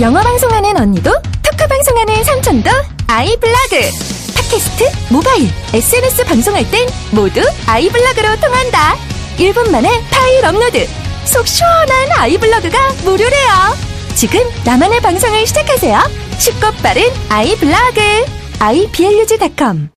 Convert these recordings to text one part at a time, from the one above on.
영어 방송하는 언니도 토크 방송하는 삼촌도 아이블로그 팟캐스트, 모바일, SNS 방송할 땐 모두 아이블로그로 통한다. 1분 만에 파일 업로드. 속 시원한 아이블로그가 무료래요. 지금 나만의 방송을 시작하세요. 쉽고 빠른 아이블로그. iblog.com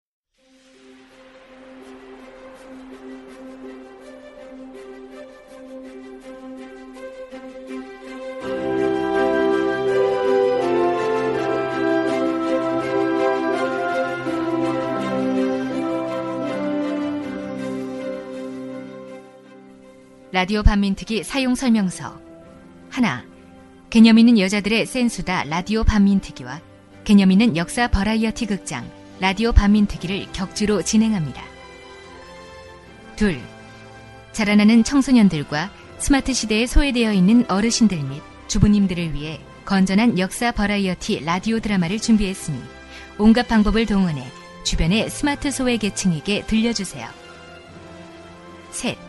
라디오 반민특위 사용 설명서 하나 개념 있는 여자들의 센 수다 라디오 반민특위와 개념 있는 역사 버라이어티 극장 라디오 반민특위를 격주로 진행합니다. 둘 자라나는 청소년들과 스마트 시대에 소외되어 있는 어르신들 및 주부님들을 위해 건전한 역사 버라이어티 라디오 드라마를 준비했으니 온갖 방법을 동원해 주변의 스마트 소외 계층에게 들려주세요. 셋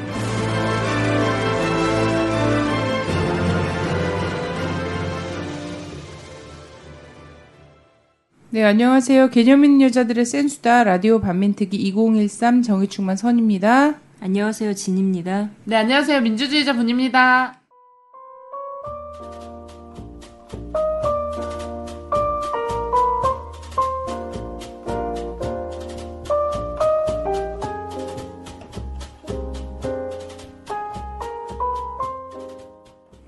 네, 안녕하세요. 개념 있는 여자들의 센수다 라디오 반민특위 2013 정의충만 선입니다. 안녕하세요, 진입니다. 네, 안녕하세요. 민주주의자 분입니다.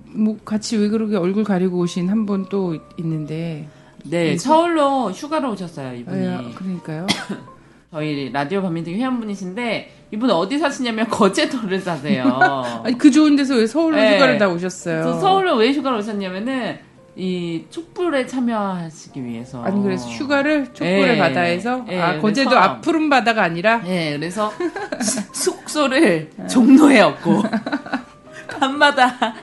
뭐 같이 왜 그렇게 얼굴 가리고 오신 한 분 또 있는데. 네, 서울로 휴가로 오셨어요, 이분이. 아, 그러니까요. 저희 라디오 반민특위 회원분이신데 이분 어디 사시냐면 거제도를 사세요. 아니 그 좋은 데서 왜 서울로 네. 휴가를 다 오셨어요? 서울로 왜 휴가를 오셨냐면은 이 촛불에 참여하시기 위해서. 아니 그래서 휴가를 촛불의 네. 바다에서 네, 아 거제도 그래서- 앞 푸른 바다가 아니라 네, 그래서 숙소를 종로에 얻고 밤마다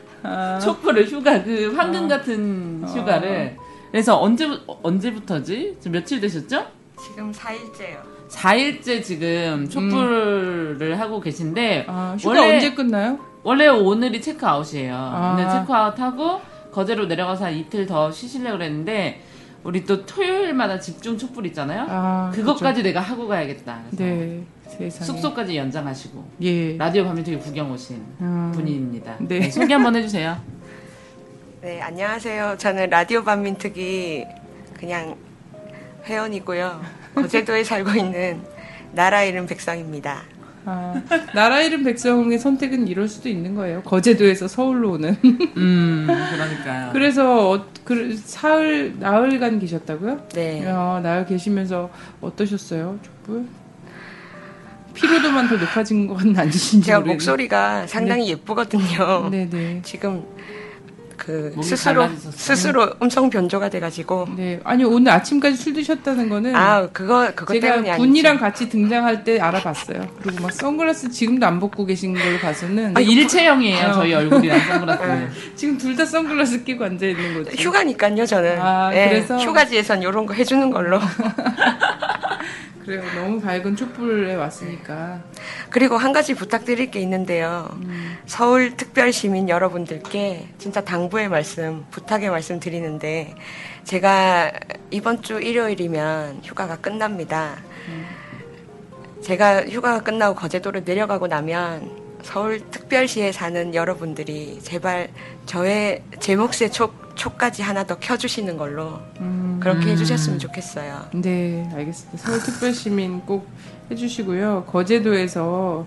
촛불을 휴가 그 황금 같은 휴가를 그래서 언제 언제부터지? 지금 며칠 되셨죠? 지금 4일째요. 4일째 지금 촛불을 하고 계신데 아, 휴가 원래- 언제 끝나요? 원래 오늘이 체크아웃이에요. 아. 오늘 체크아웃하고 거제로 내려가서 한 이틀 더 쉬시려고 그랬는데 우리 또 토요일마다 집중 촛불 있잖아요. 아, 그것까지 내가 하고 가야겠다. 그래서 네, 세상에. 숙소까지 연장하시고 예. 라디오 밤에 되게 구경 오신 음. 분입니다. 네. 네, 소개 한번 해주세요. 네, 안녕하세요. 저는 라디오 반민특위 그냥 회원이고요. 거제도에 살고 있는 나라 이름 백성입니다. 아, 나라 이름 백성의 선택은 이럴 수도 있는 거예요. 거제도에서 서울로 오는. 음, 그러니까요. 그래서 어, 그 사흘 나흘간 계셨다고요? 네. 야, 나흘 계시면서 어떠셨어요, 촛불? 피로도만 더 높아진 건 아니신지 제가 모르겠는데. 목소리가 상당히 예쁘거든요. 네네. 지금 그 스스로? 스스로 음성 변조가 돼가지고 네. 아니 오늘 아침까지 술 드셨다는 거는 아 그거 때문이 제가. 분이랑 같이 등장할 때 알아봤어요. 그리고 막 선글라스 지금도 안 벗고 계신 걸 봐서는 아, 일체형이에요, 어. 저희 얼굴이랑 선글라스. 지금 둘 다 선글라스 끼고 앉아 있는 거죠. 휴가니까요, 저는. 아, 네, 그래서? 휴가지에선 이런 거 해주는 걸로. 그래요. 너무 밝은 촛불에 왔으니까. 그리고 한 가지 부탁드릴 게 있는데요. 서울 특별 시민 여러분들께 진짜 당부의 말씀, 부탁의 말씀 드리는데 제가 이번 주 일요일이면 휴가가 끝납니다. 제가 휴가가 끝나고 거제도로 내려가고 나면 서울 특별시에 사는 여러분들이 제발 저의 제 몫의 촉, 촉까지 하나 더 켜주시는 걸로 그렇게 해주셨으면 좋겠어요. 네, 알겠습니다. 서울특별시민 꼭 해주시고요. 거제도에서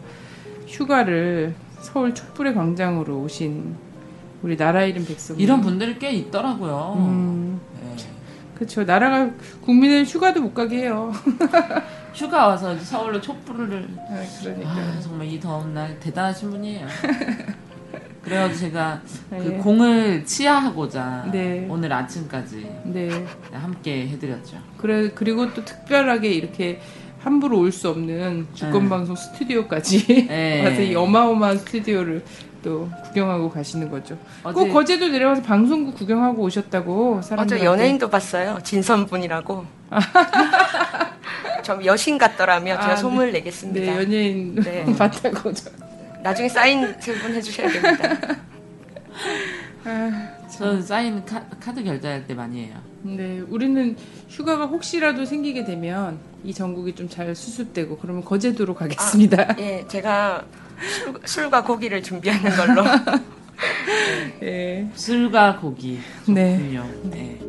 휴가를 서울 촛불의 광장으로 오신 우리 나라 이름 백성. 이런 분들이 꽤 있더라고요. 음, 네. 그렇죠. 나라가 국민을 휴가도 못 가게 해요. 휴가 와서 서울로 촛불을 아, 그러니까. 아, 정말 이 더운 날 대단하신 분이에요. 그래가지고 제가 그 네. 공을 치하하고자 네. 오늘 아침까지 네. 함께 해드렸죠. 그래 그리고 또 특별하게 이렇게 함부로 올 수 없는 주권 방송 스튜디오까지 네. 와서 이 어마어마한 스튜디오를 또 구경하고 가시는 거죠. 어제- 꼭 거제도 내려가서 방송국 구경하고 오셨다고 사람들. 어저 연예인도 봤어요. 진선분이라고. 좀 여신 같더라며 제가 아, 소문을 네. 내겠습니다. 네 연예인 네. 봤다고 저. 나중에 사인 세분 해주셔야 됩니다. 저는 사인 카, 카드 결제할 때 많이 해요. 네, 우리는 휴가가 혹시라도 생기게 되면 이 전국이 좀 잘 수습되고 그러면 거제도로 가겠습니다. 예, 제가 술, 술과 고기를 준비하는 걸로. 네. 술과 고기. 네. 좋군요. 네.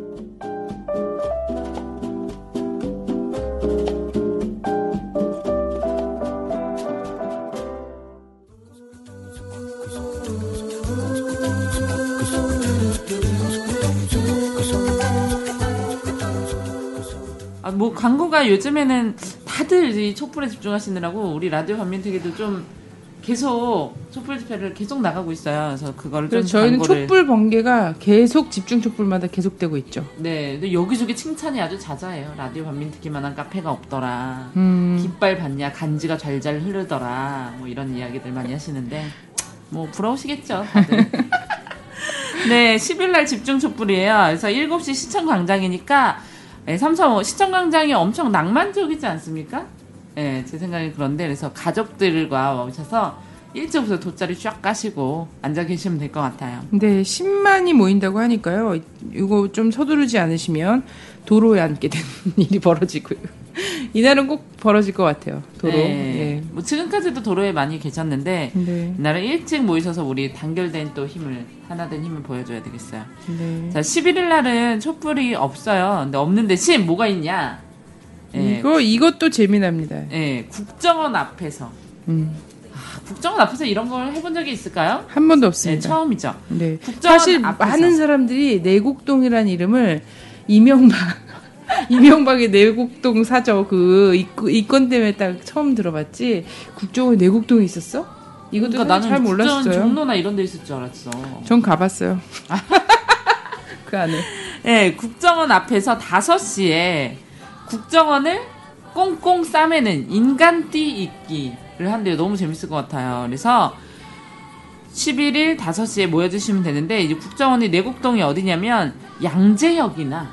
아, 뭐 광고가 요즘에는 다들 이 촛불에 집중하시느라고 우리 라디오 반민특위도 좀 계속 촛불 집회를 계속 나가고 있어요. 그래서 좀 그래서 저희는 광고를 촛불 번개가 계속 집중 촛불마다 계속되고 있죠. 네, 근데 여기저기 칭찬이 아주 잦아요. 라디오 반민특위만한 카페가 없더라. 음, 깃발 봤냐, 간지가 잘잘 흐르더라. 뭐 이런 이야기들 많이 하시는데 뭐 부러우시겠죠, 다들. 네, 10일 날 집중 촛불이에요. 그래서 7시 시청 광장이니까 네, 3, 4, 5 시청 광장이 엄청 낭만적이지 않습니까? 네, 제 생각에 그런데 그래서 가족들과 오셔서 일찍부터 돗자리 쫙 까시고 앉아 계시면 될 것 같아요. 근데 10만이 모인다고 하니까요. 이거 좀 서두르지 않으시면 도로에 앉게 되는 일이 벌어지고요. 이날은 꼭 벌어질 것 같아요. 도로. 네. 예. 뭐 지금까지도 도로에 많이 계셨는데 네. 이날은 일찍 모이셔서 우리 단결된 또 힘을 하나 된 힘을 보여줘야 되겠어요. 네. 자, 11일 날은 촛불이 없어요. 근데 없는 대신 뭐가 있냐? 예, 이거 이것도 재미납니다. 예, 국정원 앞에서 음, 아, 국정원 앞에서 이런 걸 해본 적이 있을까요? 한 번도 네, 없습니다. 처음이죠. 네. 국정원 사실 앞에서. 많은 사람들이 내곡동이라는 이름을 이명박 이명박의 내곡동 사저 그 이권, 때문에 딱 처음 들어봤지 국정원 내곡동에 있었어? 이것도 그러니까 나는 잘 몰랐어요. 종로나 이런 데 있을 줄 알았어. 전 가봤어요. 그 안에. 예, 국정원 앞에서 5시에 국정원을 꽁꽁 싸매는 인간띠 입기를 한대요. 너무 재밌을 것 같아요. 그래서 11일 5시에 모여주시면 되는데, 이제 국정원이 내곡동이 어디냐면, 양재역이나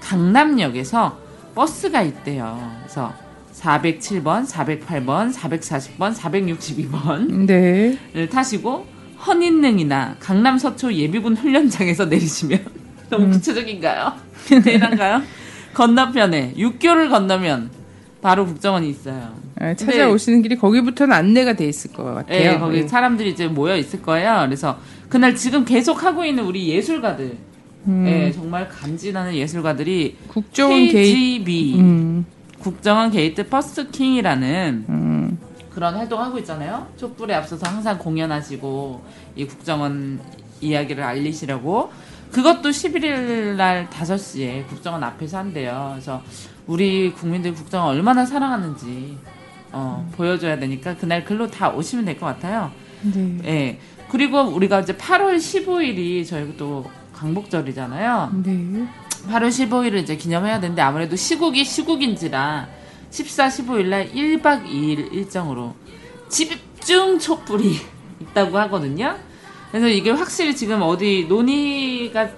강남역에서 버스가 있대요. 그래서 407번, 408번, 440번, 462번, 네. 를 타시고 헌인릉이나 강남 서초 예비군 훈련장에서 내리시면 너무 구체적인가요? 대단한가요? 건너편에 육교를 건너면 바로 국정원이 있어요. 아, 찾아오시는 길이 거기부터는 안내가 돼 있을 것 같아요. 예, 거기 예. 사람들이 이제 모여 있을 거예요. 그래서 그날 지금 계속 하고 있는 우리 예술가들, 음, 예, 정말 간지나는 예술가들이 국정원 게이트. KGB 음, 국정원 게이트 버스킹이라는 음, 그런 활동하고 있잖아요. 촛불에 앞서서 항상 공연하시고 이 국정원 이야기를 알리시려고 그것도 11일 날 5시에 국정원 앞에서 한대요. 그래서 우리 국민들 국정원 얼마나 사랑하는지 어, 보여줘야 되니까 그날 글로 다 오시면 될 것 같아요. 네. 예. 그리고 우리가 이제 8월 15일이 저희 또 광복절이잖아요. 네. 8월 15일을 이제 기념해야 되는데 아무래도 시국이 시국인지라 14, 15일 날 1박 2일 일정으로 집중 촛불이 있다고 하거든요. 그래서 이게 확실히 지금 어디 논의가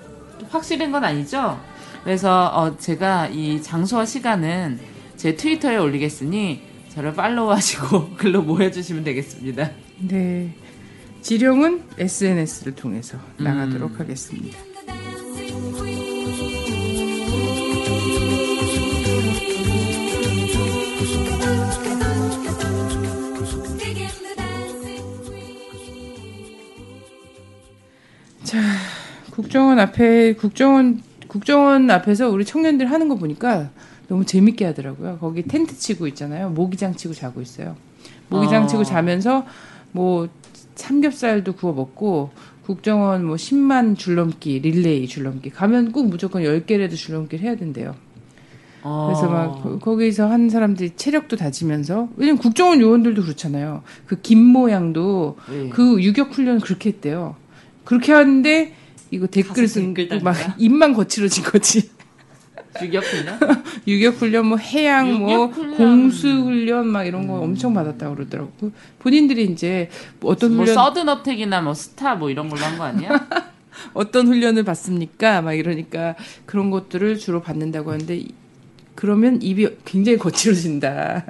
확실한 건 아니죠. 그래서 어, 제가 이 장소와 시간은 제 트위터에 올리겠으니 저를 팔로우하시고 글로 모여주시면 되겠습니다. 네. 지령은 SNS를 통해서 음. 나가도록 하겠습니다. 자, 국정원 앞에 국정원 국정원 앞에서 우리 청년들 하는 거 보니까 너무 재밌게 하더라고요. 거기 텐트 치고 있잖아요. 모기장 치고 자고 있어요. 모기장 어. 치고 자면서 뭐 삼겹살도 구워 먹고 국정원 뭐 10만 줄넘기 릴레이 줄넘기 가면 꼭 무조건 10개라도 줄넘기를 해야 된대요. 어. 그래서 막 거- 거기서 한 사람들이 체력도 다지면서 왜냐면 국정원 요원들도 그렇잖아요. 그 김 모 양도 예. 그 유격 훈련 그렇게 했대요. 그렇게 하는데 이거 댓글 쓴 막? 입만 거칠어진 거지. 유격훈련? 유격 훈련 뭐 해양 뭐 유격 훈련. 공수 훈련 막 이런 거 엄청 받았다고 그러더라고. 그 본인들이 이제 뭐 어떤 뭐 훈련 서든어택이나 뭐 스타 뭐 이런 걸로 한 거 아니야? 어떤 훈련을 받습니까? 막 이러니까 그런 것들을 주로 받는다고 하는데 이- 그러면 입이 굉장히 거칠어진다.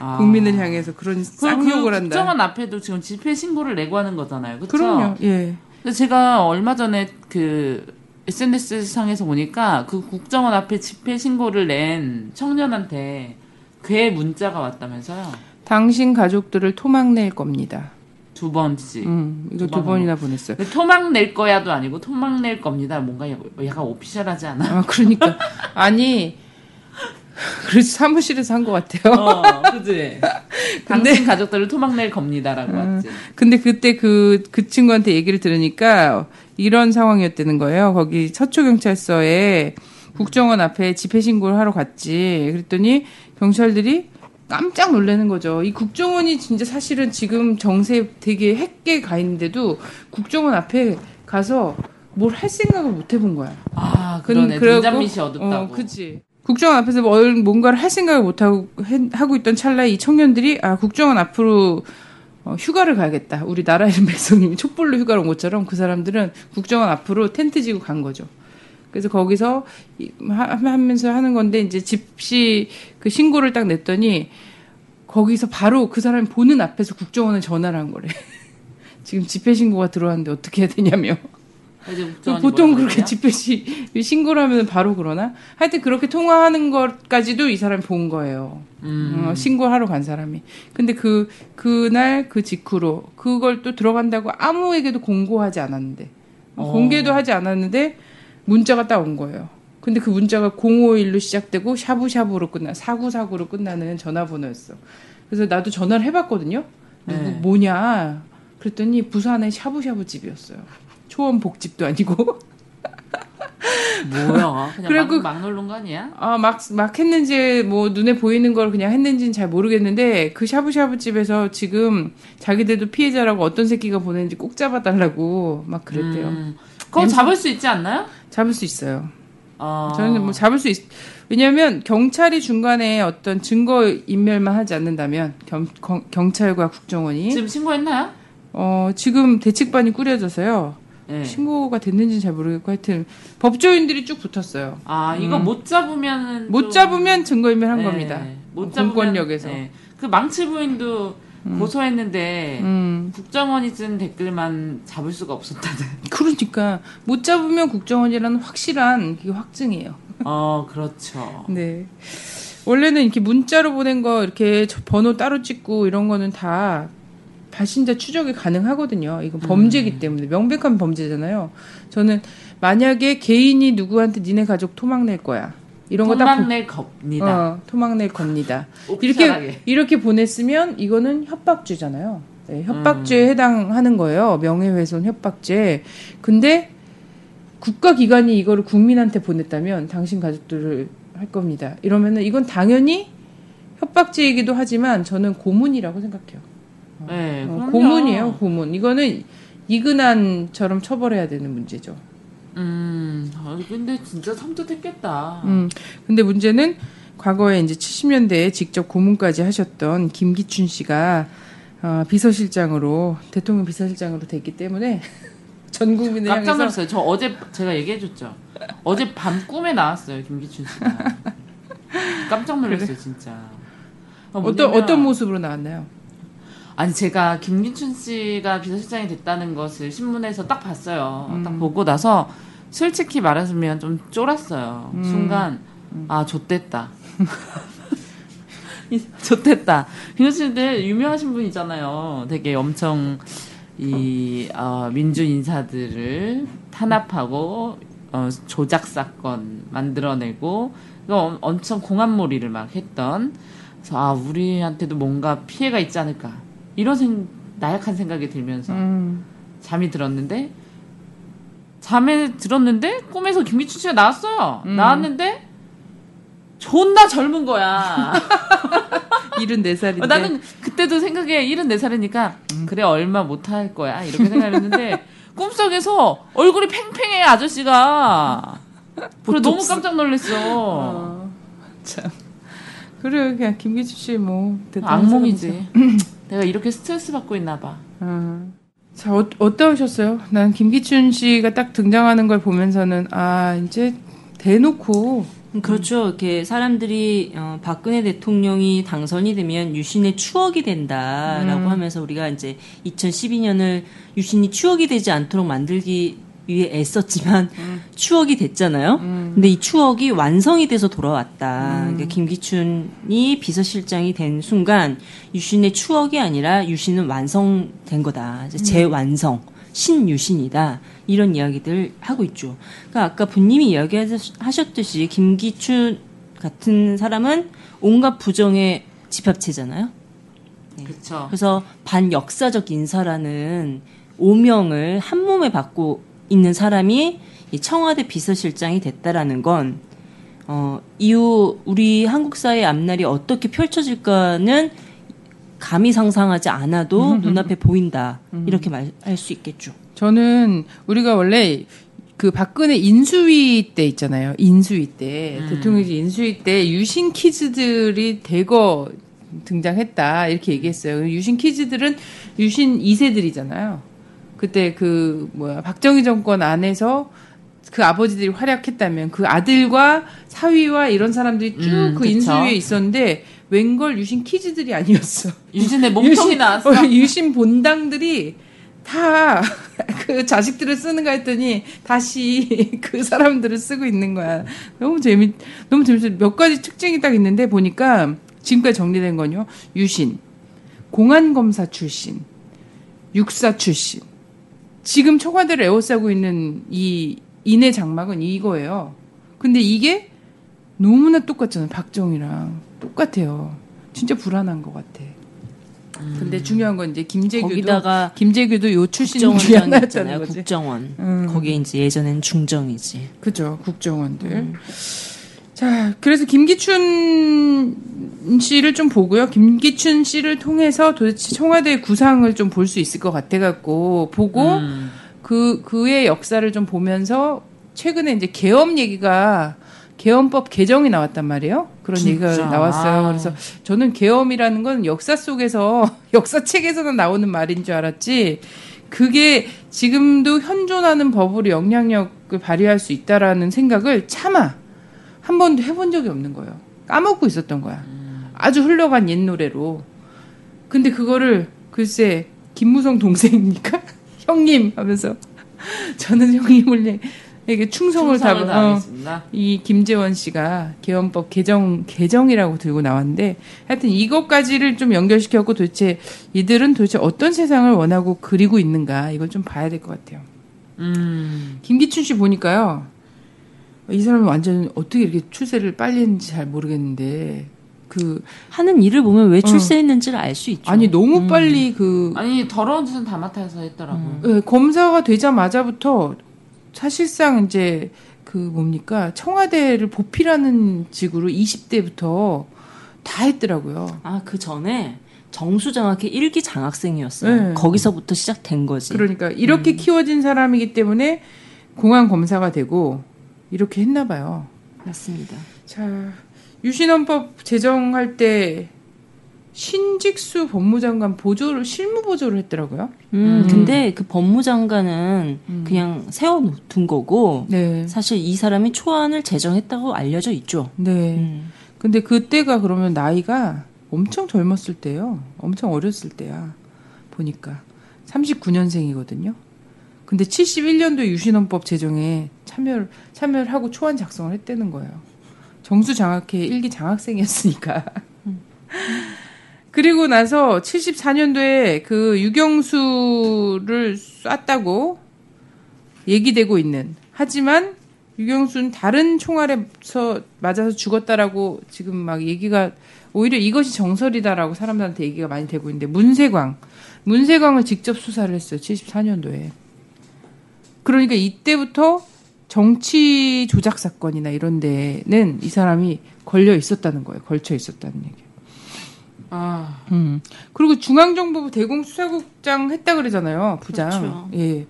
아. 국민을 향해서 그런 그, 쌍욕을 그 한다. 국정원 앞에도 지금 집회 신고를 내고 하는 거잖아요. 그렇죠? 그럼요. 예. 근데 제가 얼마 전에 그 SNS 상에서 보니까 그 국정원 앞에 집회 신고를 낸 청년한테 괴 문자가 왔다면서요. 당신 가족들을 토막 낼 겁니다. 두 번씩. 음, 이거 두 두. 번이나 보냈어요. 토막 낼 거야도 아니고 토막 낼 겁니다. 뭔가 약간 오피셜하지 않아? 아, 그러니까. 아니, 그래서 사무실에서 한 것 같아요. 어, 그지? 당신 가족들을 토막 낼 겁니다라고 음. 왔지. 근데 그때 그, 그 친구한테 얘기를 들으니까 이런 상황이었다는 거예요. 거기 서초 경찰서에 국정원 앞에 집회 신고를 하러 갔지. 그랬더니 경찰들이 깜짝 놀라는 거죠. 이 국정원이 진짜 사실은 지금 정세 되게 핵게 가 있는데도 국정원 앞에 가서 뭘 할 생각을 못 해본 거야. 아, 근- 그러네. 등잔빛이 어둡다고. 어, 그치. 국정원 앞에서 뭘 뭔가를 할 생각을 못 하고 해- 하고 있던 찰나에 이 청년들이 아 국정원 앞으로 어, 휴가를 가야겠다. 우리 나라 이름 백성님이 촛불로 휴가를 온 것처럼 그 사람들은 국정원 앞으로 텐트 지고 간 거죠. 그래서 거기서 하면서 하는 건데 이제 집시 그 신고를 딱 냈더니 거기서 바로 그 사람이 보는 앞에서 국정원에 전화를 한 거래. 지금 집회 신고가 들어왔는데 어떻게 해야 되냐며. 국정원이 보통 그렇게? 집회 시 신고를 하면 바로 그러나 하여튼 그렇게 통화하는 것까지도 이 사람이 본 거예요. 음. 어, 신고하러 간 사람이. 근데 그 그날 그 직후로 그걸 또 들어간다고 아무에게도 공고하지 않았는데 어. 공개도 하지 않았는데 문자가 딱 온 거예요. 근데 그 문자가 051로 시작되고 샤브샤브로 끝나 사구사구로 끝나는 전화번호였어. 그래서 나도 전화를 해봤거든요. 누구 네. 뭐냐? 그랬더니 부산의 샤브샤브 집이었어요. 초원 복집도 아니고. 뭐야? 그냥 그리고- 막, 막 누른 거 아니야? 아, 막, 막 했는지, 뭐, 눈에 보이는 걸 그냥 했는지는 잘 모르겠는데, 그 샤브샤브 집에서 지금 자기들도 피해자라고 어떤 새끼가 보냈는지 꼭 잡아달라고 막 그랬대요. 음. 그거 냄새- 잡을 수 있지 않나요? 잡을 수 있어요. 어. 저는 뭐 잡을 수 있, 왜냐면 경찰이 중간에 어떤 증거 인멸만 하지 않는다면, 경, 찰과 국정원이, 지금 신고했나요? 어, 지금 대책반이 꾸려져서요. 네. 신고가 됐는지는 잘 모르겠고, 하여튼, 법조인들이 쭉 붙었어요. 아, 이거 못 잡으면 음. 못 잡으면 증거인멸한 겁니다. 못 잡으면 공권력에서. 네. 그 망치 부인도 고소했는데 음. 국정원이 쓴 댓글만 잡을 수가 없었다는. 그러니까 못 잡으면 국정원이라는 확실한 그게 확증이에요. 어, 그렇죠. 네. 원래는 이렇게 문자로 보낸 거 이렇게 저 번호 따로 찍고 이런 거는 다 발신자 추적이 가능하거든요. 이건 범죄이기 때문에 명백한 범죄잖아요. 저는 만약에 개인이 누구한테 니네 가족 토막 낼 거야. 이런 거딱 돈만 낼 겁니다. 어, 토막 낼 겁니다. 이렇게 이렇게 보냈으면 이거는 협박죄잖아요. 네, 음. 협박죄에 해당하는 거예요. 명예훼손 협박죄. 근데 국가기관이 이거를 국민한테 보냈다면 당신 가족들을 할 겁니다. 이러면은 이건 당연히 협박죄이기도 하지만 저는 고문이라고 생각해요. 네, 어. 고문이에요, 고문. 이거는 이근한처럼 처벌해야 되는 문제죠. 음, 아, 근데 진짜 섬뜩했겠다. 음, 근데 문제는 과거에 이제 70년대에 직접 고문까지 하셨던 김기춘 씨가 어, 비서실장으로 대통령 비서실장으로 됐기 때문에 전 국민을 깜짝 놀랐어요. 저 어제 제가 얘기해줬죠. 어제 밤 꿈에 나왔어요, 김기춘 씨가. 깜짝 놀랐어요, 진짜. 어, 어떤 어떤 모습으로 나왔나요? 아니 제가 김기춘 씨가 비서실장이 됐다는 것을 신문에서 딱 봤어요. 음. 딱 보고 나서 솔직히 말하자면 좀 쫄았어요. 음. 순간 아 좆됐다. 좆됐다. 김기춘 씨 유명하신 분이잖아요. 되게 엄청 이 어, 민주 인사들을 탄압하고 어, 조작 사건 만들어내고 이거 엄청 공안몰이를 막 했던 그래서 아 우리한테도 뭔가 피해가 있지 않을까 이런 생, 나약한 생각이 들면서 음, 잠이 들었는데 잠에 들었는데 꿈에서 김기춘 씨가 나왔어요. 음. 나왔는데 존나 젊은 거야. 74살인데. 어, 나는 그때도 생각에 74살이니까 그래 얼마 못 할 거야 이렇게 생각했는데 꿈속에서 얼굴이 팽팽해 아저씨가. 그래 너무 깜짝 놀랐어. 어, 참. 그래 그냥 김기춘 씨뭐 악몽이지. 내가 이렇게 스트레스 받고 있나 봐. 어. 자, 어, 어떠셨어요? 난 김기춘 씨가 딱 등장하는 걸 보면서는, 아, 이제 대놓고, 그렇죠. 이렇게 사람들이 어, 박근혜 대통령이 당선이 되면 유신의 추억이 된다라고 하면서 우리가 이제 2012년을 유신이 추억이 되지 않도록 만들기 위해 애썼지만 추억이 됐잖아요. 근데 이 추억이 완성이 돼서 돌아왔다. 그러니까 김기춘이 비서실장이 된 순간 유신의 추억이 아니라 유신은 완성된 거다. 이제 재완성. 신유신이다. 이런 이야기들 하고 있죠. 그러니까 아까 분님이 이야기하셨듯이 김기춘 같은 사람은 온갖 부정의 집합체잖아요. 그렇죠. 그래서 반역사적 인사라는 오명을 한 몸에 받고 있는 사람이 이 청와대 비서실장이 됐다라는 건 어, 이후 우리 한국 사회 앞날이 어떻게 펼쳐질까는 감히 상상하지 않아도 눈앞에 보인다 이렇게 말할 수 있겠죠. 저는 우리가 원래 그 박근혜 인수위 때 있잖아요. 인수위 때. 대통령직 인수위 때 유신 키즈들이 대거 등장했다. 이렇게 얘기했어요. 유신 키즈들은 유신 2세들이잖아요. 그때 그 뭐야 박정희 정권 안에서 그 아버지들이 활약했다면 그 아들과 사위와 이런 사람들이 쭉 음, 그. 인수위에 있었는데 웬걸 유신 키즈들이 아니었어. 유진의 몸통이 나왔어. 어, 유신 본당들이 다 그 자식들을 쓰는가 했더니 다시 그 사람들을 쓰고 있는 거야. 너무 재밌, 너무 재밌어. 몇 가지 특징이 딱 있는데 보니까 지금까지 정리된 건요. 유신, 공안 검사 출신, 육사 출신. 지금 청와대를 에워싸고 있는 이 인의 장막은 이거예요. 근데 이게 너무나 똑같잖아요. 박정희랑 똑같아요. 진짜 불안한 것 같아. 근데 중요한 건 이제 김재규도 거기다가 김재규도 요 출신 중에 국정원장 하나였다는 있잖아요. 거지. 국정원. 음. 거기에 이제 예전엔 중정이지. 그죠 국정원들. 음. 자 그래서 김기춘 씨를 좀 보고요. 김기춘 씨를 통해서 도대체 청와대 구상을 좀 볼 수 있을 것 같아갖고 보고 음. 그 그의 역사를 좀 보면서 최근에 이제 계엄 얘기가 계엄법 개정이 나왔단 말이에요. 그런 진짜? 얘기가 나왔어요. 아. 그래서 저는 계엄이라는 건 역사 속에서 역사책에서는 나오는 말인 줄 알았지. 그게 지금도 현존하는 법으로 영향력을 발휘할 수 있다라는 생각을 차마 한 번도 해본 적이 없는 거예요. 까먹고 있었던 거야. 아주 흘러간 옛 노래로. 근데 그거를 글쎄 김무성 동생입니까? 형님 하면서 저는 형님을 에게 충성을 다 충성을 어, 다하겠습니다. 이 김재원 씨가 개헌법 개정 개정이라고 들고 나왔는데 하여튼 이것까지를 좀 연결시켰고 도대체 이들은 도대체 어떤 세상을 원하고 그리고 있는가 이걸 좀 봐야 될 것 같아요. 음. 김기춘 씨 보니까요. 이 사람은 완전 어떻게 이렇게 출세를 빨리 했는지 잘 모르겠는데 그 하는 일을 보면 왜 출세했는지를 알수 있죠. 아니 너무 음. 빨리 그 아니 더러운 짓은 다 맡아서 했더라고. 예, 검사가 되자마자부터 사실상 이제 그 뭡니까 청와대를 보필하는 직으로 20대부터 다 했더라고요. 아, 그 전에 정수장학회 일기 장학생이었어요. 네. 거기서부터 시작된 거지. 그러니까 이렇게 키워진 사람이기 때문에 공안 검사가 되고 이렇게 했나 봐요. 맞습니다. 자, 유신헌법 제정할 때 신직수 법무장관 보조를 실무 보조를 했더라고요. 음, 근데 그 법무장관은 그냥 세워둔 거고, 네. 사실 이 사람이 초안을 제정했다고 알려져 있죠. 네. 음. 근데 그때가 그러면 나이가 엄청 젊었을 때요. 엄청 어렸을 때야. 보니까 39년생이거든요. 근데 71년도 유신헌법 제정에 참여를 참여를 하고 초안 작성을 했다는 거예요. 정수 장학회 일기 장학생이었으니까. 그리고 나서 74년도에 그 유경수를 쐈다고 얘기되고 있는. 하지만 유경수는 다른 총알에서 맞아서 죽었다라고 지금 막 얘기가 오히려 이것이 정설이다라고 사람들한테 얘기가 많이 되고 있는데 문세광 문세광을 직접 수사를 했어요 74년도에 그러니까 이때부터 정치 조작 사건이나 이런 데는 이 사람이 걸려 있었다는 거예요. 걸쳐 있었다는 얘기. 아, 음. 그리고 중앙정보부 대공수사국장 했다 그러잖아요. 부장. 그렇죠. 예.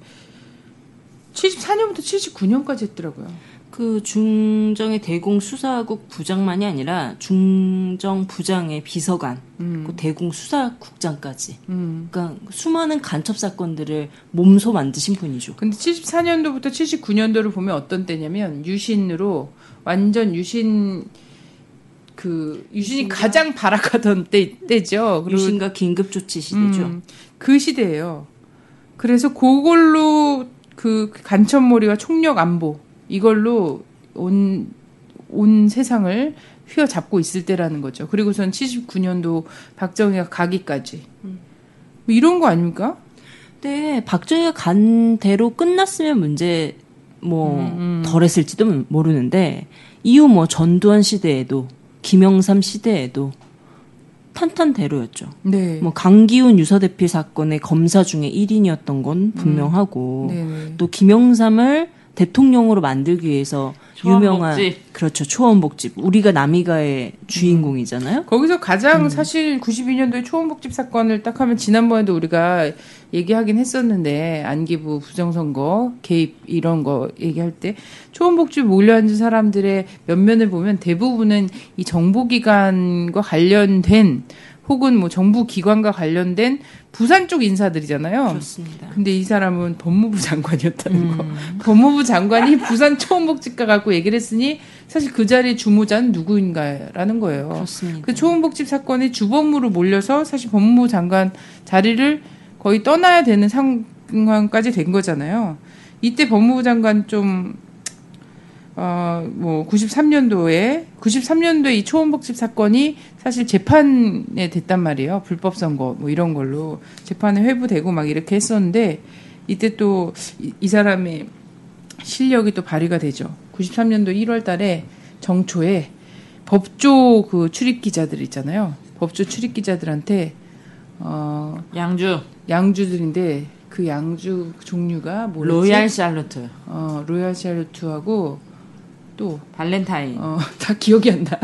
74년부터 79년까지 했더라고요. 그 중정의 대공 수사국 부장만이 아니라 중정 부장의 비서관, 그 대공 수사국장까지. 음. 그러니까 수많은 간첩 사건들을 몸소 만드신 분이죠. 근데 74년도부터 79년도를 보면 어떤 때냐면 유신으로 완전 유신 그 유신이 가장 발악하던 때 때죠. 유신과 긴급 조치 시대죠. 음, 그 시대예요. 그래서 그걸로 그 간첩몰이와 총력 안보 이걸로 온, 온 세상을 휘어잡고 있을 때라는 거죠. 그리고선 79년도 박정희가 가기까지. 뭐 이런 거 아닙니까? 근데 박정희가 간 대로 끝났으면 문제 뭐 음, 덜했을지도 모르는데 이후 뭐 전두환 시대에도 김영삼 시대에도 탄탄대로였죠. 네. 뭐 강기훈 유서대필 사건의 검사 중에 1인이었던 건 분명하고 음. 또 김영삼을 대통령으로 만들기 위해서 유명한 초원복집. 그렇죠 초원복집 우리가 남이가의 주인공이잖아요. 거기서 가장 음. 사실 92년도에 초원복집 사건을 딱 하면 지난번에도 우리가 얘기하긴 했었는데 안기부 부정선거 개입 이런 거 얘기할 때 초원복집 몰려앉은 사람들의 면면을 보면 대부분은 이 정보기관과 관련된 혹은 뭐 정부 기관과 관련된 부산 쪽 인사들이잖아요. 그렇습니다. 근데 이 사람은 법무부 장관이었다는 음. 거. 법무부 장관이 부산 초원복집가 갖고 얘기를 했으니 사실 그 자리의 주무자는 누구인가라는 거예요. 그렇습니다. 그 초원복집 사건이 주범으로 몰려서 사실 법무부 장관 자리를 거의 떠나야 되는 상황까지 된 거잖아요. 이때 법무부 장관 좀, 어, 뭐, 93년도에, 93년도에 이 초원복집 사건이 사실 재판에 됐단 말이에요. 불법 선거, 뭐 이런 걸로. 재판에 회부되고 막 이렇게 했었는데, 이때 또 이 사람의 실력이 또 발휘가 되죠. 93년도 1월 달에 정초에 법조 그 출입 기자들 있잖아요. 법조 출입 기자들한테 어 양주 양주들인데 그 양주 종류가 뭐였지? 로얄 샬루트 어 로얄 샬루트하고 또 발렌타인 어, 다 기억이 안 나.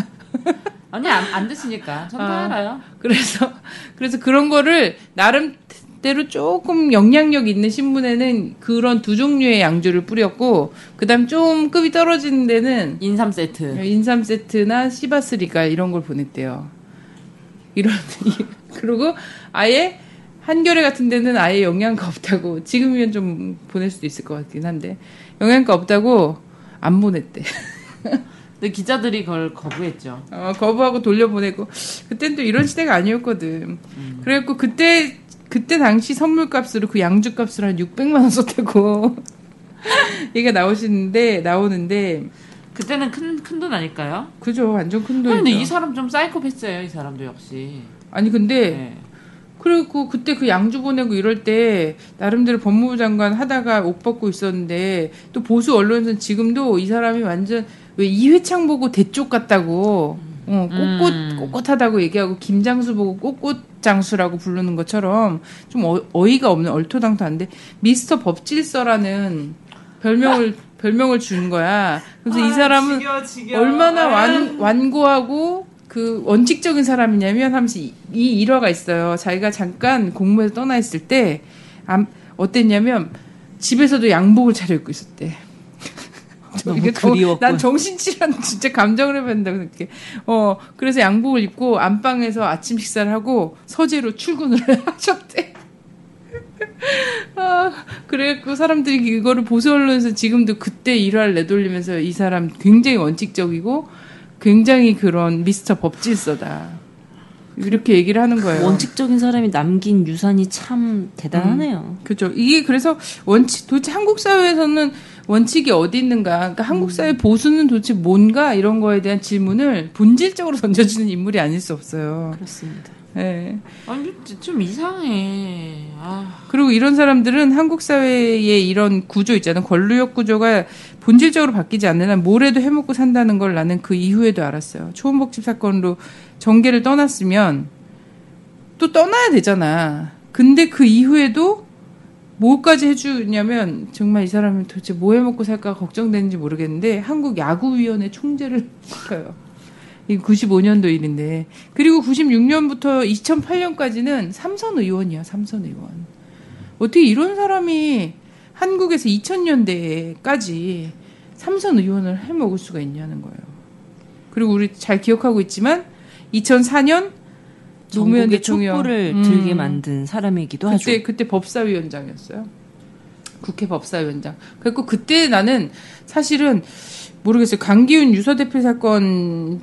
아니 안, 안 드시니까 전다 아. 알아요 그래서 그래서 그런 거를 나름대로 조금 영향력 있는 신문에는 그런 두 종류의 양주를 뿌렸고 그다음 좀 급이 떨어지는 데는 인삼 세트 인삼 세트나 시바스리가 이런 걸 보냈대요. 이런 그리고 아예 한겨레 같은 데는 아예 영양가 없다고 지금이면 좀 보낼 수도 있을 것 같긴 한데 영양가 없다고 안 보냈대. 근데 기자들이 그걸 거부했죠 어, 거부하고 돌려보내고 그땐 또 이런 시대가 아니었거든. 그래갖고 그때 그때 당시 선물값으로 그 양주값을 한 600만 원 썼다고 얘가 나오시는데 나오는데 그때는 큰 큰 돈 아닐까요? 그죠 완전 큰 돈이죠. 근데 이 사람 좀 사이코패스예요 이 사람도 역시 아니 근데 네. 그리고 그때 그 양주 보내고 이럴 때 나름대로 법무부 장관 하다가 옷 벗고 있었는데 또 보수 언론에서는 지금도 이 사람이 완전 왜 이회창 보고 대쪽 같다고 어, 꼿꼿 음. 꼿꼿하다고 얘기하고 김장수 보고 꼿꼿장수라고 부르는 것처럼 좀 어, 어이가 없는 얼토당토한데 미스터 법질서라는 별명을 별명을 준 거야. 그래서 이 사람은 얼마나 완, 완고하고 그 원칙적인 사람이냐면 하면서 이, 이 일화가 있어요. 자기가 잠깐 공무에서 떠나 있을 때 암, 어땠냐면 집에서도 양복을 차려입고 있었대. 이게. 난 정신질환 진짜 감정을 해본다고 느끼. 어 그래서 양복을 입고 안방에서 아침 식사를 하고 서재로 출근을 하셨대. 아, 그래갖고 사람들이 이거를 보수 언론에서 지금도 그때 일화를 내돌리면서 이 사람 굉장히 원칙적이고 굉장히 그런 미스터 법질서다. 이렇게 얘기를 하는 거예요. 원칙적인 사람이 남긴 유산이 참 대단하네요. 그죠. 이게 그래서 원칙, 도대체 한국 사회에서는 원칙이 어디 있는가. 그러니까 한국 사회 보수는 도대체 뭔가 이런 거에 대한 질문을 본질적으로 던져주는 인물이 아닐 수 없어요. 그렇습니다. 예. 아니 좀- 좀 이상해 아 그리고 이런 사람들은 한국 사회의 이런 구조 있잖아요. 권력력 구조가 본질적으로 바뀌지 않는 한 뭐래도 해먹고 산다는 걸 나는 그 이후에도 알았어요. 초원복집 사건으로 정계를 떠났으면 또 떠나야 되잖아. 근데 그 이후에도 뭐까지 해주냐면 정말 이 사람이 도대체 뭐 해 먹고 살까 걱정되는지 모르겠는데 한국 야구위원회 총재를 시켜요. 이 95년도 일인데 그리고 96년부터 2008년까지는 삼선 의원이야 삼선 의원. 어떻게 이런 사람이 한국에서 2000년대까지 삼선 의원을 해 먹을 수가 있냐는 거예요. 그리고 우리 잘 기억하고 있지만 2004년 노무현 대통령 촛불을 음. 들게 만든 사람이기도 하죠. 그때 그때 법사위원장이었어요. 국회 법사위원장. 그래고 그때 나는 사실은 모르겠어요. 강기훈 유서대표 사건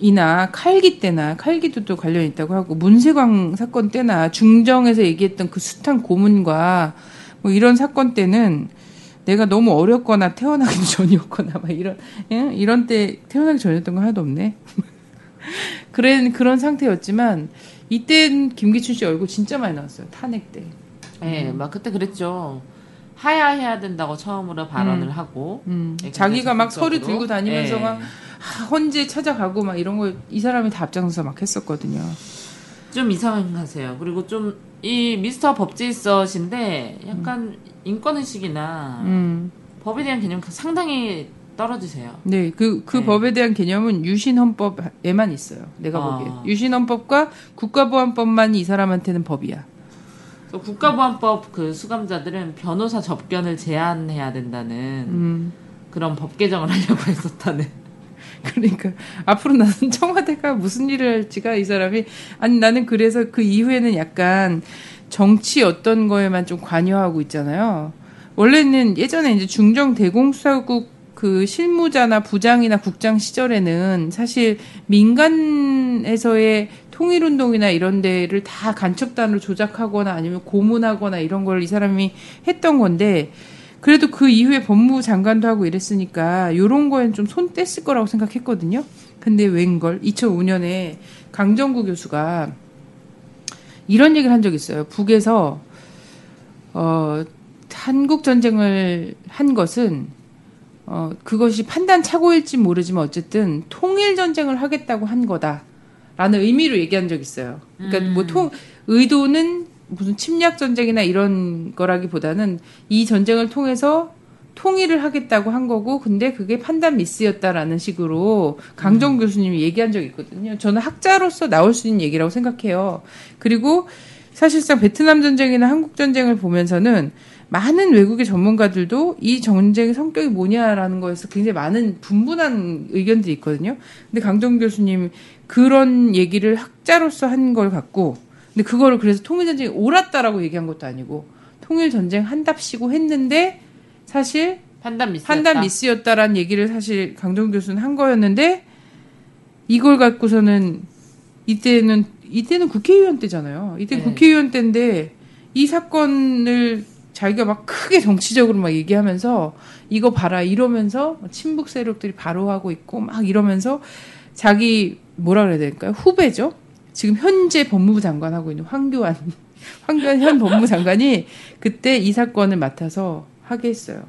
이나 칼기 때나 칼기도 또 관련 있다고 하고 문세광 사건 때나 중정에서 얘기했던 그 숱한 고문과 뭐 이런 사건 때는 내가 너무 어렸거나 태어나기 전이었거나 막 이런 예? 이런 때 태어나기 전이었던 거 하나도 없네. 그런 그런 상태였지만 이땐 김기춘 씨 얼굴 진짜 많이 나왔어요. 탄핵 때. 예, 막 그때 그랬죠. 하야해야 된다고 처음으로 발언을 하고 음, 예, 자기가 막. 서류 들고 다니면서 예. 막 아, 헌재 찾아가고 막 이런 거 이 사람이 다 앞장서서 막 했었거든요. 좀 이상하세요. 그리고 좀 이 미스터 법제서신데 약간 인권의식이나 음. 법에 대한 개념 상당히 떨어지세요. 네, 그, 그 네. 법에 대한 개념은 유신헌법에만 있어요. 내가 아. 보기에. 유신헌법과 국가보안법만이 이 사람한테는 법이야. 그래서 국가보안법 그 수감자들은 변호사 접견을 제한해야 된다는 음. 그런 법 개정을 하려고 했었다는. 그러니까 앞으로 나는 청와대가 무슨 일을 할지가 이 사람이 아니 나는 그래서 그 이후에는 약간 정치 어떤 거에만 좀 관여하고 있잖아요. 원래는 예전에 이제 중정 대공수사국 그 실무자나 부장이나 국장 시절에는 사실 민간에서의 통일운동이나 이런 데를 다 간첩단으로 조작하거나 아니면 고문하거나 이런 걸 이 사람이 했던 건데 그래도 그 이후에 법무부 장관도 하고 이랬으니까 요런 거엔 좀 손 뗐을 거라고 생각했거든요. 근데 웬걸 2005년에 강정구 교수가 이런 얘기를 한적 있어요. 북에서 어 한국 전쟁을 한 것은 어 그것이 판단 착오일지 모르지만 어쨌든 통일 전쟁을 하겠다고 한 거다 라는 의미로 얘기한 적 있어요. 그러니까 뭐통 의도는 무슨 침략 전쟁이나 이런 거라기보다는 이 전쟁을 통해서 통일을 하겠다고 한 거고 근데 그게 판단 미스였다라는 식으로 강정 교수님이 얘기한 적이 있거든요. 저는 학자로서 나올 수 있는 얘기라고 생각해요. 그리고 사실상 베트남 전쟁이나 한국 전쟁을 보면서는 많은 외국의 전문가들도 이 전쟁의 성격이 뭐냐라는 거에서 굉장히 많은 분분한 의견들이 있거든요. 근데 강정 교수님 그런 얘기를 학자로서 한 걸 갖고 근데 그거를 그래서 통일 전쟁이 옳았다라고 얘기한 것도 아니고 통일 전쟁 한답시고 했는데 사실 판단 미스. 판단 미스였다라는 얘기를 사실 강정 교수는 한 거였는데 이걸 갖고서는 이때는 이때는 국회의원 때잖아요. 이때 네. 국회의원 때인데 이 사건을 자기가 막 크게 정치적으로 막 얘기하면서 이거 봐라 이러면서 친북 세력들이 바로 하고 있고 막 이러면서 자기 뭐라 그래야 될까요? 후배죠. 지금 현재 법무부 장관 하고 있는 황교안 황교안 현 법무부 장관이 그때 이 사건을 맡아서 하게 했어요.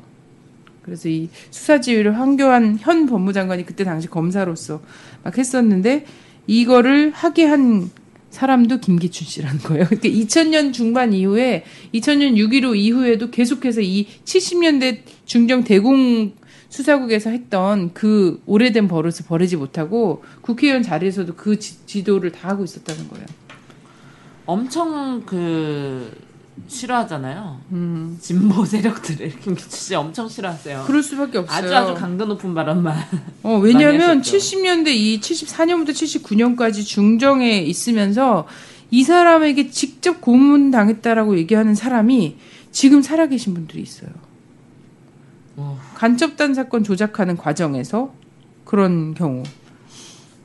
그래서 이 수사 지휘를 황교안 현 법무장관이 그때 당시 검사로서 막 했었는데 이거를 하게 한 사람도 김기춘 씨라는 거예요. 그러니까 2000년 중반 이후에 2000년 6.15 이후에도 계속해서 이 70년대 중정 대공 수사국에서 했던 그 오래된 버릇을 버리지 못하고 국회의원 자리에서도 그 지, 지도를 다 하고 있었다는 거예요. 엄청 그 싫어하잖아요. 음. 진보 세력들을 김기춘 씨 엄청 싫어하세요. 그럴 수밖에 없어요. 아주 아주 강도 높은 발언만. 어, 하셨죠. 70년대 이 74년부터 79년까지 중정에 있으면서 이 사람에게 직접 고문 당했다라고 얘기하는 사람이 지금 살아계신 분들이 있어요. 어. 간첩단 사건 조작하는 과정에서 그런 경우.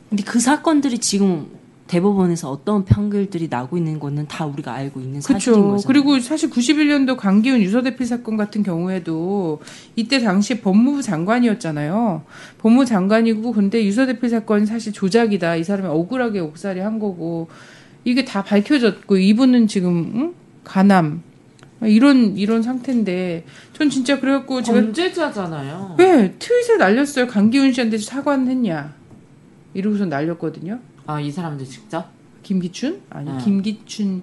근데 그 사건들이 지금 대법원에서 어떤 판결들이 나고 있는 거는 다 우리가 알고 있는 사실인 그렇죠. 거죠. 그리고 사실 91년도 강기훈 유서대필 사건 같은 경우에도 이때 당시 법무부 장관이었잖아요. 법무부 장관이고 근데 유서대필 사건이 사실 조작이다. 이 사람이 억울하게 옥살이 한 거고 이게 다 밝혀졌고 이분은 지금 응? 가남 이런 이런 상태인데 전 진짜 그래갖고 제가 범죄자잖아요. 왜 트윗에 날렸어요. 강기훈 씨한테 사과는 했냐 이러고서 날렸거든요. 아, 이 사람들 직접? 김기춘 아니 응. 김기춘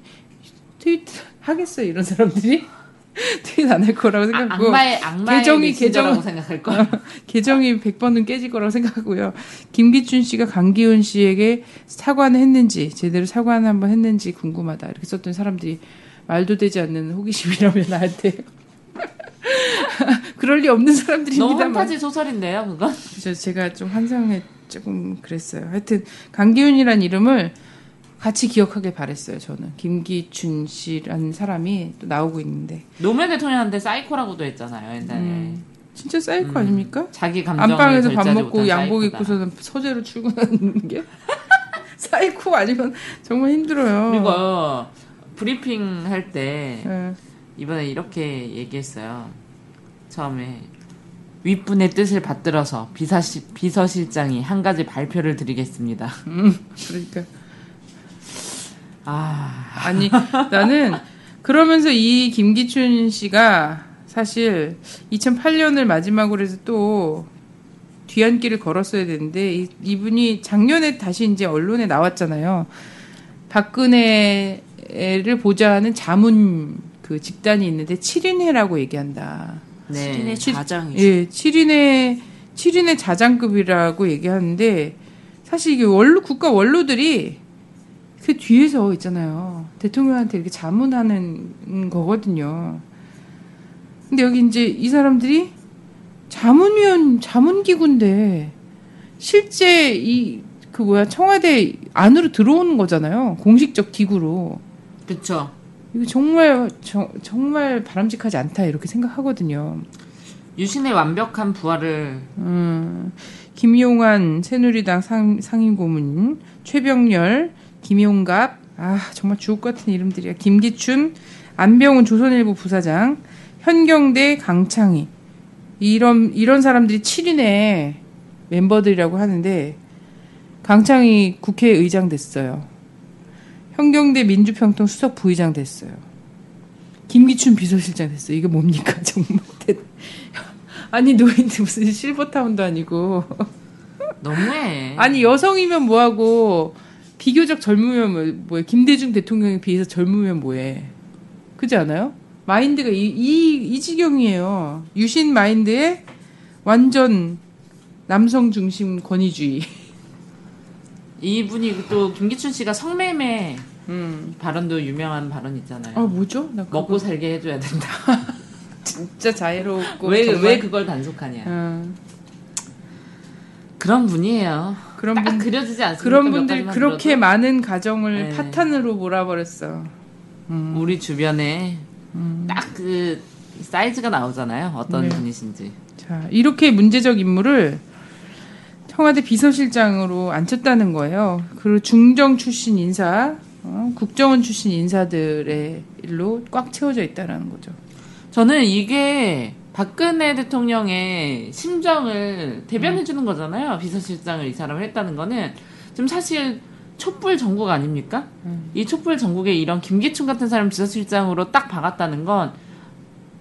트윗 하겠어요 이런 사람들이 트윗 안 할 거라고 아, 생각하고 악마의 악마의 계정이 계정- 생각할 거야. 계정이 100번은 깨질 거라고 생각하고요. 김기춘 씨가 강기훈 씨에게 사과는 했는지 제대로 사과는 한번 했는지 궁금하다. 이렇게 썼던 사람들이 말도 되지 않는 호기심이라면 나한테 그럴 리 없는 너무 사람들입니다만 판타지 소설인데요, 그건. 그래서 제가 좀 환상에 조금 그랬어요. 하여튼 강기훈이란 이름을 같이 기억하길 바랬어요. 저는 김기춘 씨라는 사람이 또 나오고 있는데 노무현 대통령한테 사이코라고도 했잖아요, 옛날에. 음. 진짜 사이코 음. 아닙니까? 자기 감정을 안방에서 밥 먹고 양복 사이코다. 입고서는 서재로 출근하는 게 사이코 아니면 정말 힘들어요. 그리고 브리핑 할때 예. 이번에 이렇게 얘기했어요. 처음에 윗분의 뜻을 받들어서 비서실, 비서실장이 한 가지 발표를 드리겠습니다. 음, 그러니까 아, 아니 나는 그러면서 이 김기춘 씨가 사실 2008년을 마지막으로 해서 또 뒤안길을 걸었어야 되는데 이, 이분이 작년에 다시 이제 언론에 나왔잖아요. 박근혜를 보좌하는 자문 그 집단이 있는데 7인회라고 얘기한다. 네. 신의 좌장이죠. 예, 7인의 7인의 자장급이라고 얘기하는데 사실 이게 원로 국가 원로들이 그 뒤에서 있잖아요. 대통령한테 이렇게 자문하는 거거든요. 근데 여기 이제 이 사람들이 자문위원 자문기구인데 실제 이 그 뭐야 청와대 안으로 들어오는 거잖아요. 공식적 기구로. 그쵸. 이거 정말 저- 정말 바람직하지 않다 이렇게 생각하거든요. 유신의 완벽한 부활을 음, 김용환 새누리당 상, 상임고문, 최병렬, 김용갑, 아 정말 주옥 같은 이름들이야. 김기춘, 안병훈 조선일보 부사장, 현경대 강창희 이런 이런 사람들이 7인의 멤버들이라고 하는데 강창희 국회의장 됐어요. 현경대 민주평통 수석 부의장 됐어요. 김기춘 비서실장 됐어요. 이게 뭡니까 정말 대- 아니 노인들 무슨 실버타운도 아니고 너무해. 아니 여성이면 뭐하고 비교적 젊으면 뭐- 뭐해 김대중 대통령에 비해서 젊으면 뭐해 그지 않아요? 마인드가 이, 이, 이 지경이에요 유신 마인드에 완전 남성 중심 권위주의 이분이 또 김기춘 씨가 성매매 음. 발언도 유명한 발언 있잖아요. 아 뭐죠? 나 그거 먹고 살게 해줘야 된다. 진짜 자애롭고 왜, 왜 그걸 단속하냐. 어, 그런 분이에요. 그런 딱분 그려지지 않습니까? 그런 몇 분들 그렇게 들어도? 많은 가정을 네. 파탄으로 몰아버렸어 음. 우리 주변에 딱 그 사이즈가 나오잖아요. 어떤 네. 분이신지. 자, 이렇게 문제적 인물을 청와대 비서실장으로 앉혔다는 거예요. 그리고 중정 출신 인사, 어, 국정원 출신 인사들의 일로 꽉 채워져 있다는 거죠. 저는 이게 박근혜 대통령의 심정을 대변해 음. 주는 거잖아요. 비서실장을 이 사람을 했다는 거는 좀 사실 촛불 전국 아닙니까? 음. 이 촛불 전국에 이런 김기춘 같은 사람 비서실장으로 딱 박았다는 건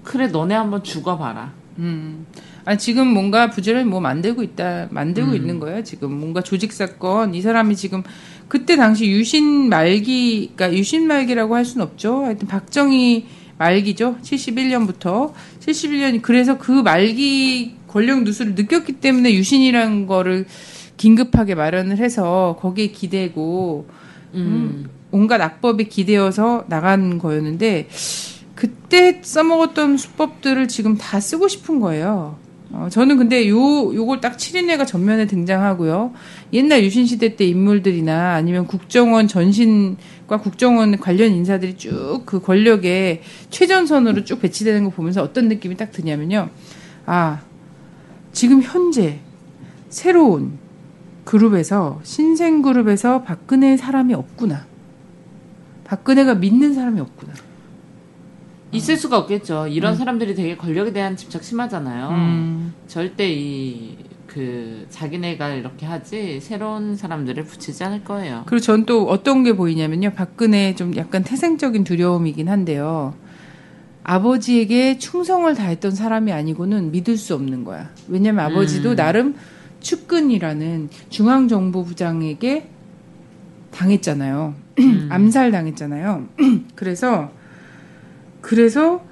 그래 너네 한번 죽어봐라. 음. 아, 지금 뭔가 부재를 뭐 만들고 있다, 만들고 음. 있는 거예요. 지금 뭔가 조직 사건, 이 사람이 지금 그때 당시 유신 말기, 그러니까 유신 말기라고 할 수는 없죠. 하여튼 박정희 말기죠. 71년부터 71년이 그래서 그 말기 권력 누수를 느꼈기 때문에 유신이라는 거를 긴급하게 마련을 해서 거기에 기대고 음. 온갖 악법에 기대어서 나간 거였는데 그때 써먹었던 수법들을 지금 다 쓰고 싶은 거예요. 어, 저는 근데 요 요걸 딱 7인회가 전면에 등장하고요. 옛날 유신 시대 때 인물들이나 아니면 국정원 전신과 국정원 관련 인사들이 쭉 그 권력의 최전선으로 쭉 배치되는 거 보면서 어떤 느낌이 딱 드냐면요. 아, 지금 현재 새로운 그룹에서 신생 그룹에서 박근혜 사람이 없구나. 박근혜가 믿는 사람이 없구나. 있을 수가 없겠죠. 이런 사람들이 되게 권력에 대한 집착 심하잖아요. 음. 절대 이 그 자기네가 이렇게 하지 새로운 사람들을 붙이지 않을 거예요. 그리고 전 또 어떤 게 보이냐면요. 박근혜 좀 약간 태생적인 두려움이긴 한데요. 아버지에게 충성을 다했던 사람이 아니고는 믿을 수 없는 거야. 왜냐면 아버지도 음. 나름 측근이라는 중앙정보부장에게 당했잖아요. 암살 당했잖아요. 그래서 그래서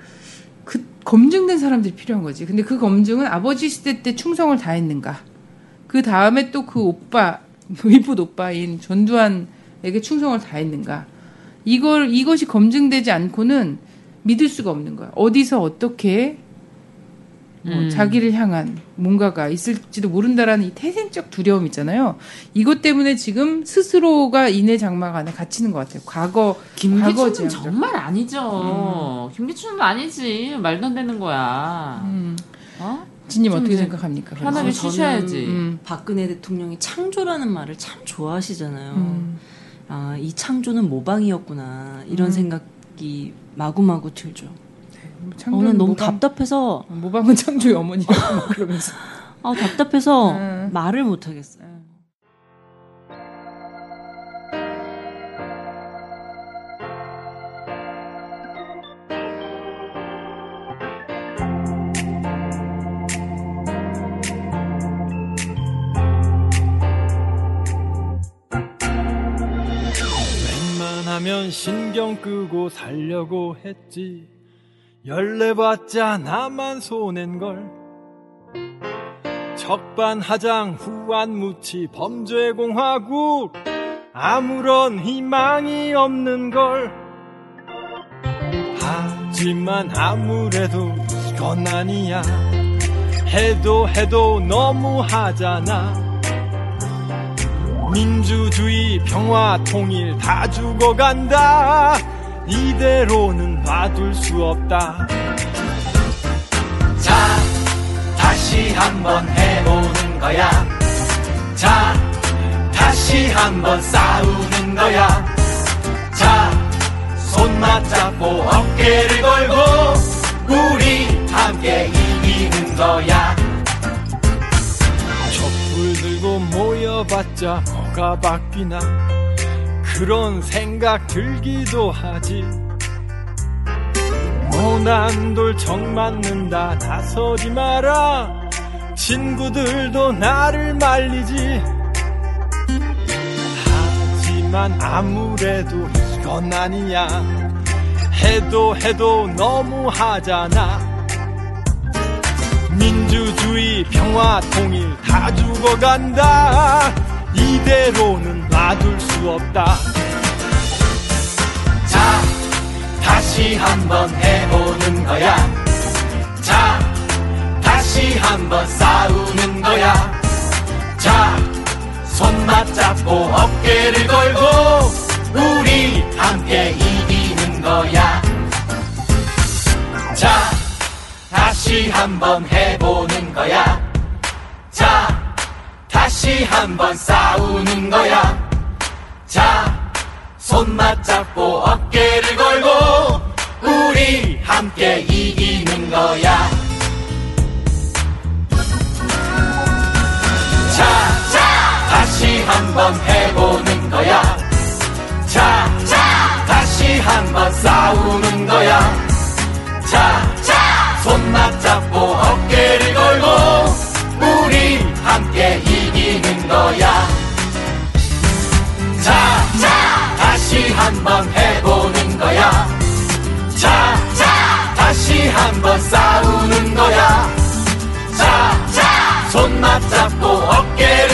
검증된 사람들이 필요한 거지. 근데 그 검증은 아버지 시대 때 충성을 다했는가? 그 다음에 또 그 오빠, 이쁜 오빠인 전두환에게 충성을 다했는가? 이걸 이것이 검증되지 않고는 믿을 수가 없는 거야. 어디서 어떻게 뭐 음. 자기를 향한 뭔가가 있을지도 모른다라는 이 태생적 두려움 있잖아요. 이것 때문에 지금 스스로가 인해 장막 안에 갇히는 것 같아요. 과거, 과거 김기춘은. 정말 아니죠. 김기춘은 아니지. 말도 안 되는 거야. 음. 어? 진님 좀 어떻게 생각합니까? 편하게 저는 쉬셔야지. 음. 박근혜 대통령이 창조라는 말을 참 좋아하시잖아요. 음. 아, 이 창조는 모방이었구나. 이런 음. 생각이 마구마구 들죠. 오늘 너무 모방- 답답해서 모방은 창조의 어머니라고 막 그러면서. 아, 답답해서 음. 말을 못 하겠어요. 웬만하면 신경 끄고 살려고 했지 열내봤자 나만 손해인걸. 적반하장 후안무치 범죄공화국. 아무런 희망이 없는 걸. 하지만 아무래도 이건 아니야. 해도 해도 너무 하잖아. 민주주의, 평화, 통일 다 죽어간다. 이대로는 놔둘 수 없다. 자, 다시 한번 해보는 거야. 자, 다시 한번 싸우는 거야. 자, 손 맞잡고 어깨를 걸고 우리 함께 이기는 거야. 촛불 들고 모여봤자 뭐가 바뀌나. 그런 생각 들기도 하지. 모난 돌정 맞는다 나서지 마라. 친구들도 나를 말리지. 하지만 아무래도 이건 아니야. 해도 해도 너무 하잖아. 민주주의, 평화, 통일 다 죽어간다. 이대로는 놔둘 수 없다. 자, 다시 한번 해보는 거야. 자, 다시 한번 싸우는 거야. 자, 손 맞잡고 어깨를 걸고 우리 함께 이기는 거야. 자, 다시 한번 해보는 거야. 자, 다시 한번 싸우는 거야. 자, 손 맞잡고 어깨를 걸고 우리 함께 이기는 거야. 자, 자, 다시 한번 해보는 거야. 자, 자, 다시 한번 싸우는 거야. 자, 자, 손 맞잡고 어깨를 걸고 우리 함께 있는 거야. 자, 자 다시 한번 해보는 거야. 자, 자 다시 한번 싸우는 거야. 자, 자 손 맞잡고 어깨를